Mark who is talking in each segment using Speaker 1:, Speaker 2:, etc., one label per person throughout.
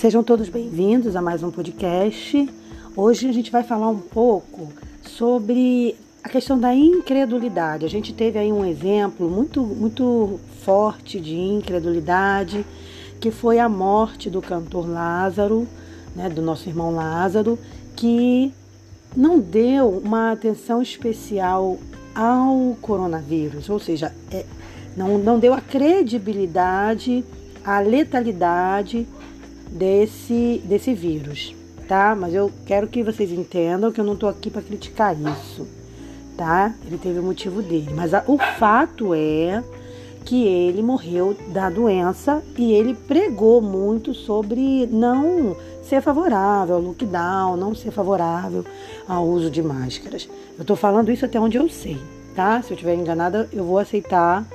Speaker 1: Sejam todos bem-vindos a mais um podcast. Hoje a gente vai falar um pouco sobre a questão da incredulidade. A gente teve aí um exemplo muito, muito forte de incredulidade, que foi a morte do cantor Lázaro, né, do nosso irmão Lázaro, que não deu uma atenção especial ao coronavírus, ou seja, é, não, não deu a credibilidade, a letalidade desse, desse vírus, tá? Mas eu quero que vocês entendam que eu não estou aqui para criticar isso, tá? Ele teve o motivo dele, mas a, o fato é que ele morreu da doença e ele pregou muito sobre não ser favorável ao lockdown, não ser favorável ao uso de máscaras. Eu estou falando isso até onde eu sei, tá? Se eu estiver enganada, eu vou aceitar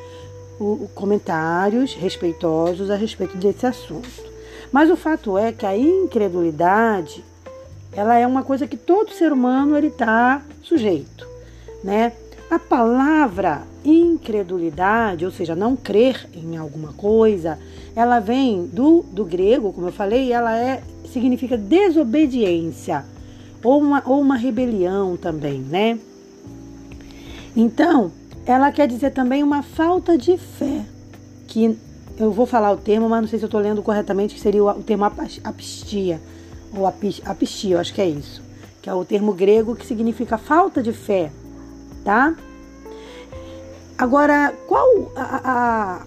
Speaker 1: o, o comentários respeitosos a respeito desse assunto. Mas o fato é que a incredulidade, ela é uma coisa que todo ser humano ele está sujeito, né? A palavra incredulidade, ou seja, não crer em alguma coisa, ela vem do, do grego, como eu falei, ela é significa desobediência ou uma, ou uma rebelião também, né? Então, ela quer dizer também uma falta de fé, que eu vou falar o termo, mas não sei se eu estou lendo corretamente, que seria o, termo apistia, ou apistia, eu acho que é isso, que é o termo grego que significa falta de fé, tá? Agora, qual a, a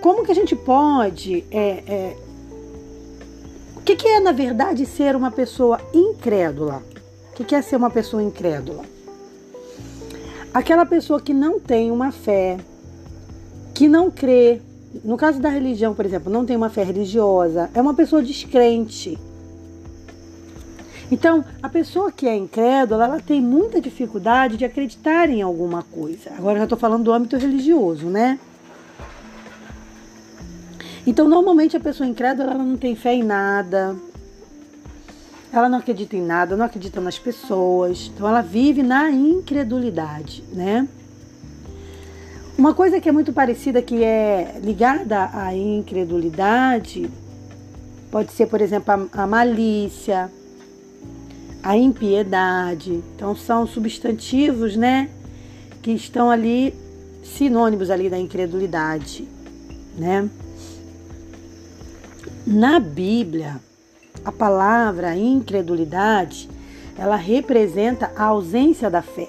Speaker 1: como que a gente pode é, é, o que, que, é na verdade ser uma pessoa incrédula? O que, que é ser uma pessoa incrédula? Aquela pessoa que não tem uma fé, que não crê, no caso da religião, por exemplo, não tem uma fé religiosa, é uma pessoa descrente. Então, a pessoa que é incrédula, ela tem muita dificuldade de acreditar em alguma coisa. Agora eu já estou falando do âmbito religioso, né? Então, normalmente a pessoa incrédula, ela não tem fé em nada, ela não acredita em nada, não acredita nas pessoas, então ela vive na incredulidade, né? Uma coisa que é muito parecida, que é ligada à incredulidade, pode ser, por exemplo, a, malícia, a impiedade. Então são substantivos, né, que estão ali sinônimos ali da incredulidade, né? Na Bíblia, a palavra incredulidade, ela representa a ausência da fé.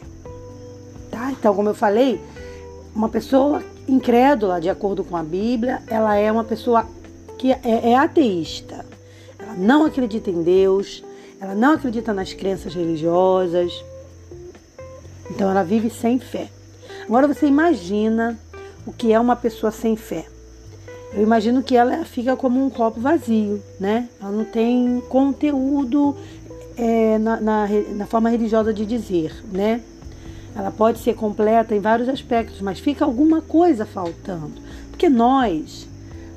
Speaker 1: Tá? Então, como eu falei, uma pessoa incrédula, de acordo com a Bíblia, ela é uma pessoa que é, é ateísta. Ela não acredita em Deus, ela não acredita nas crenças religiosas. Então ela vive sem fé. Agora você imagina o que é uma pessoa sem fé. Eu imagino que ela fica como um copo vazio, né? Ela não tem conteúdo é, na, na, na forma religiosa de dizer, né? Ela pode ser completa em vários aspectos, mas fica alguma coisa faltando. Porque nós,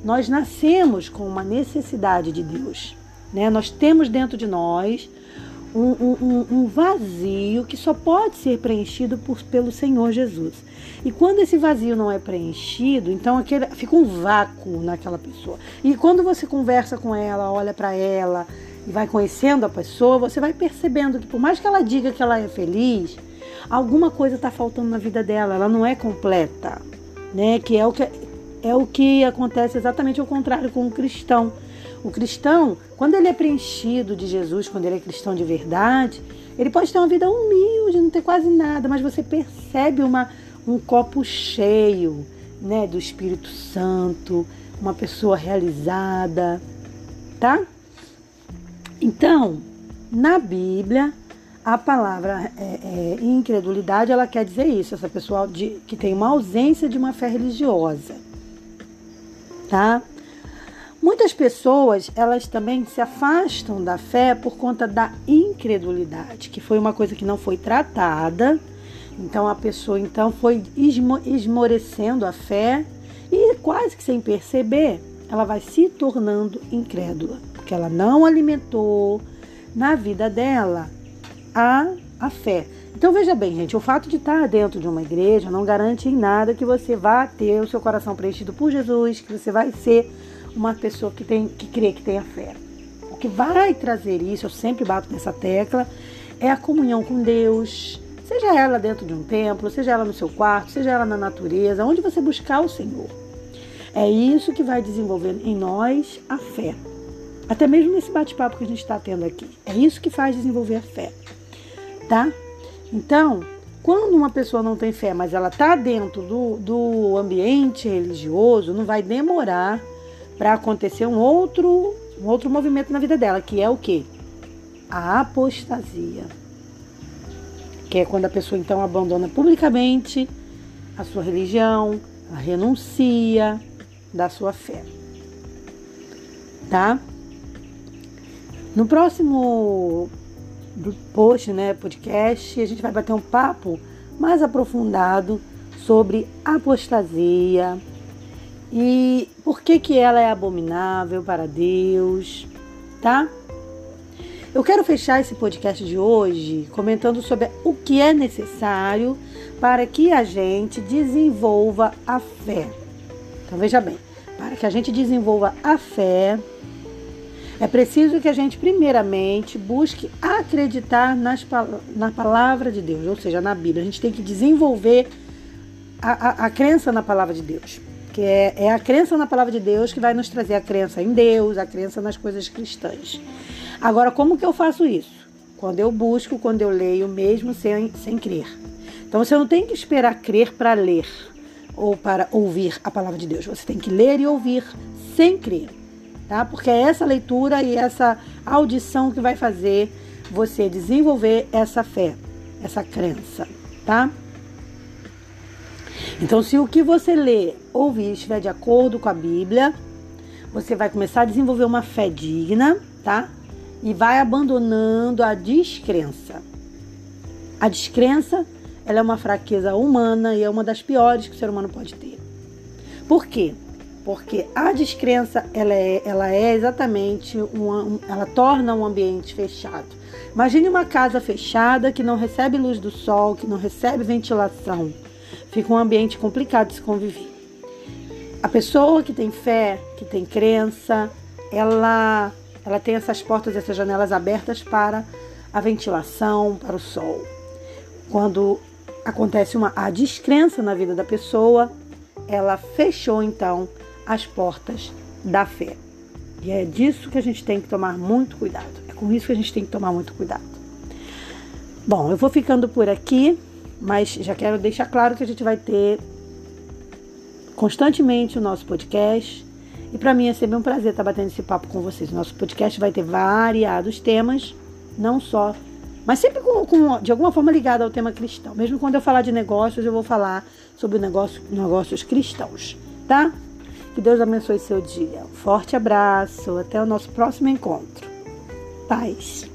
Speaker 1: nós nascemos com uma necessidade de Deus. Né? Nós temos dentro de nós um, um, um, vazio que só pode ser preenchido por, pelo Senhor Jesus. E quando esse vazio não é preenchido, então aquele, fica um vácuo naquela pessoa. E quando você conversa com ela, olha para ela e vai conhecendo a pessoa, você vai percebendo que por mais que ela diga que ela é feliz, alguma coisa está faltando na vida dela, ela não é completa, né? Que é o que é o que acontece exatamente ao contrário com o cristão. O cristão, quando ele é preenchido de Jesus, quando ele é cristão de verdade, ele pode ter uma vida humilde, não ter quase nada, mas você percebe uma, um copo cheio né, do Espírito Santo, uma pessoa realizada, tá? Então, na Bíblia, a palavra é, é, incredulidade, ela quer dizer isso, essa pessoa de, que tem uma ausência de uma fé religiosa, tá? Muitas pessoas, elas também se afastam da fé por conta da incredulidade, que foi uma coisa que não foi tratada. Então a pessoa então foi esmorecendo a fé e quase que sem perceber, ela vai se tornando incrédula, porque ela não alimentou na vida dela a, a fé. Então veja bem, gente, o fato de estar dentro de uma igreja não garante em nada que você vá ter o seu coração preenchido por Jesus, que você vai ser uma pessoa que tem que crê que tenha fé, que vai trazer isso, eu sempre bato nessa tecla, é a comunhão com Deus, seja ela dentro de um templo, seja ela no seu quarto, seja ela na natureza, onde você buscar o Senhor. É isso que vai desenvolver em nós a fé. Até mesmo nesse bate-papo que a gente está tendo aqui. É isso que faz desenvolver a fé. Tá? Então, quando uma pessoa não tem fé, mas ela está dentro do, do ambiente religioso, não vai demorar para acontecer um outro, um outro movimento na vida dela, que é o quê? A apostasia. Que é quando a pessoa então abandona publicamente a sua religião, a renuncia da sua fé. Tá? No próximo post, né, podcast, a gente vai bater um papo mais aprofundado sobre apostasia e por que que ela é abominável para Deus, tá? Eu quero fechar esse podcast de hoje comentando sobre o que é necessário para que a gente desenvolva a fé. Então veja bem, para que a gente desenvolva a fé, é preciso que a gente, primeiramente, busque acreditar nas, na palavra de Deus, ou seja, na Bíblia. A gente tem que desenvolver a, a, a crença na palavra de Deus, que é, é a crença na palavra de Deus que vai nos trazer a crença em Deus, a crença nas coisas cristãs. Agora, como que eu faço isso? Quando eu busco, quando eu leio, mesmo sem, sem crer. Então, você não tem que esperar crer para ler ou para ouvir a palavra de Deus. Você tem que ler e ouvir sem crer tá? Porque é essa leitura e essa audição que vai fazer você desenvolver essa fé, essa crença, tá? Então, se o que você lê, ouvir estiver de acordo com a Bíblia, você vai começar a desenvolver uma fé digna, tá? E vai abandonando a descrença. A descrença, ela é uma fraqueza humana e é uma das piores que o ser humano pode ter. Por quê? Porque a descrença ela é, ela é exatamente uma, ela torna um ambiente fechado. Imagine uma casa fechada que não recebe luz do sol, que não recebe ventilação. Fica um ambiente complicado de se conviver. A pessoa que tem fé, que tem crença, ela, ela tem essas portas, essas janelas abertas para a ventilação, para o sol. Quando acontece uma a descrença na vida da pessoa, ela fechou então as portas da fé. E é disso que a gente tem que tomar muito cuidado. É com isso que a gente tem que tomar muito cuidado. Bom, eu vou ficando por aqui, mas já quero deixar claro que a gente vai ter constantemente o nosso podcast. E para mim é sempre um prazer estar batendo esse papo com vocês. Nosso podcast vai ter variados temas, não só, mas sempre com, com, de alguma forma ligado ao tema cristão. Mesmo quando eu falar de negócios, eu vou falar sobre negócio, negócios cristãos, tá? Que Deus abençoe seu dia. Um forte abraço. Até o nosso próximo encontro. Paz.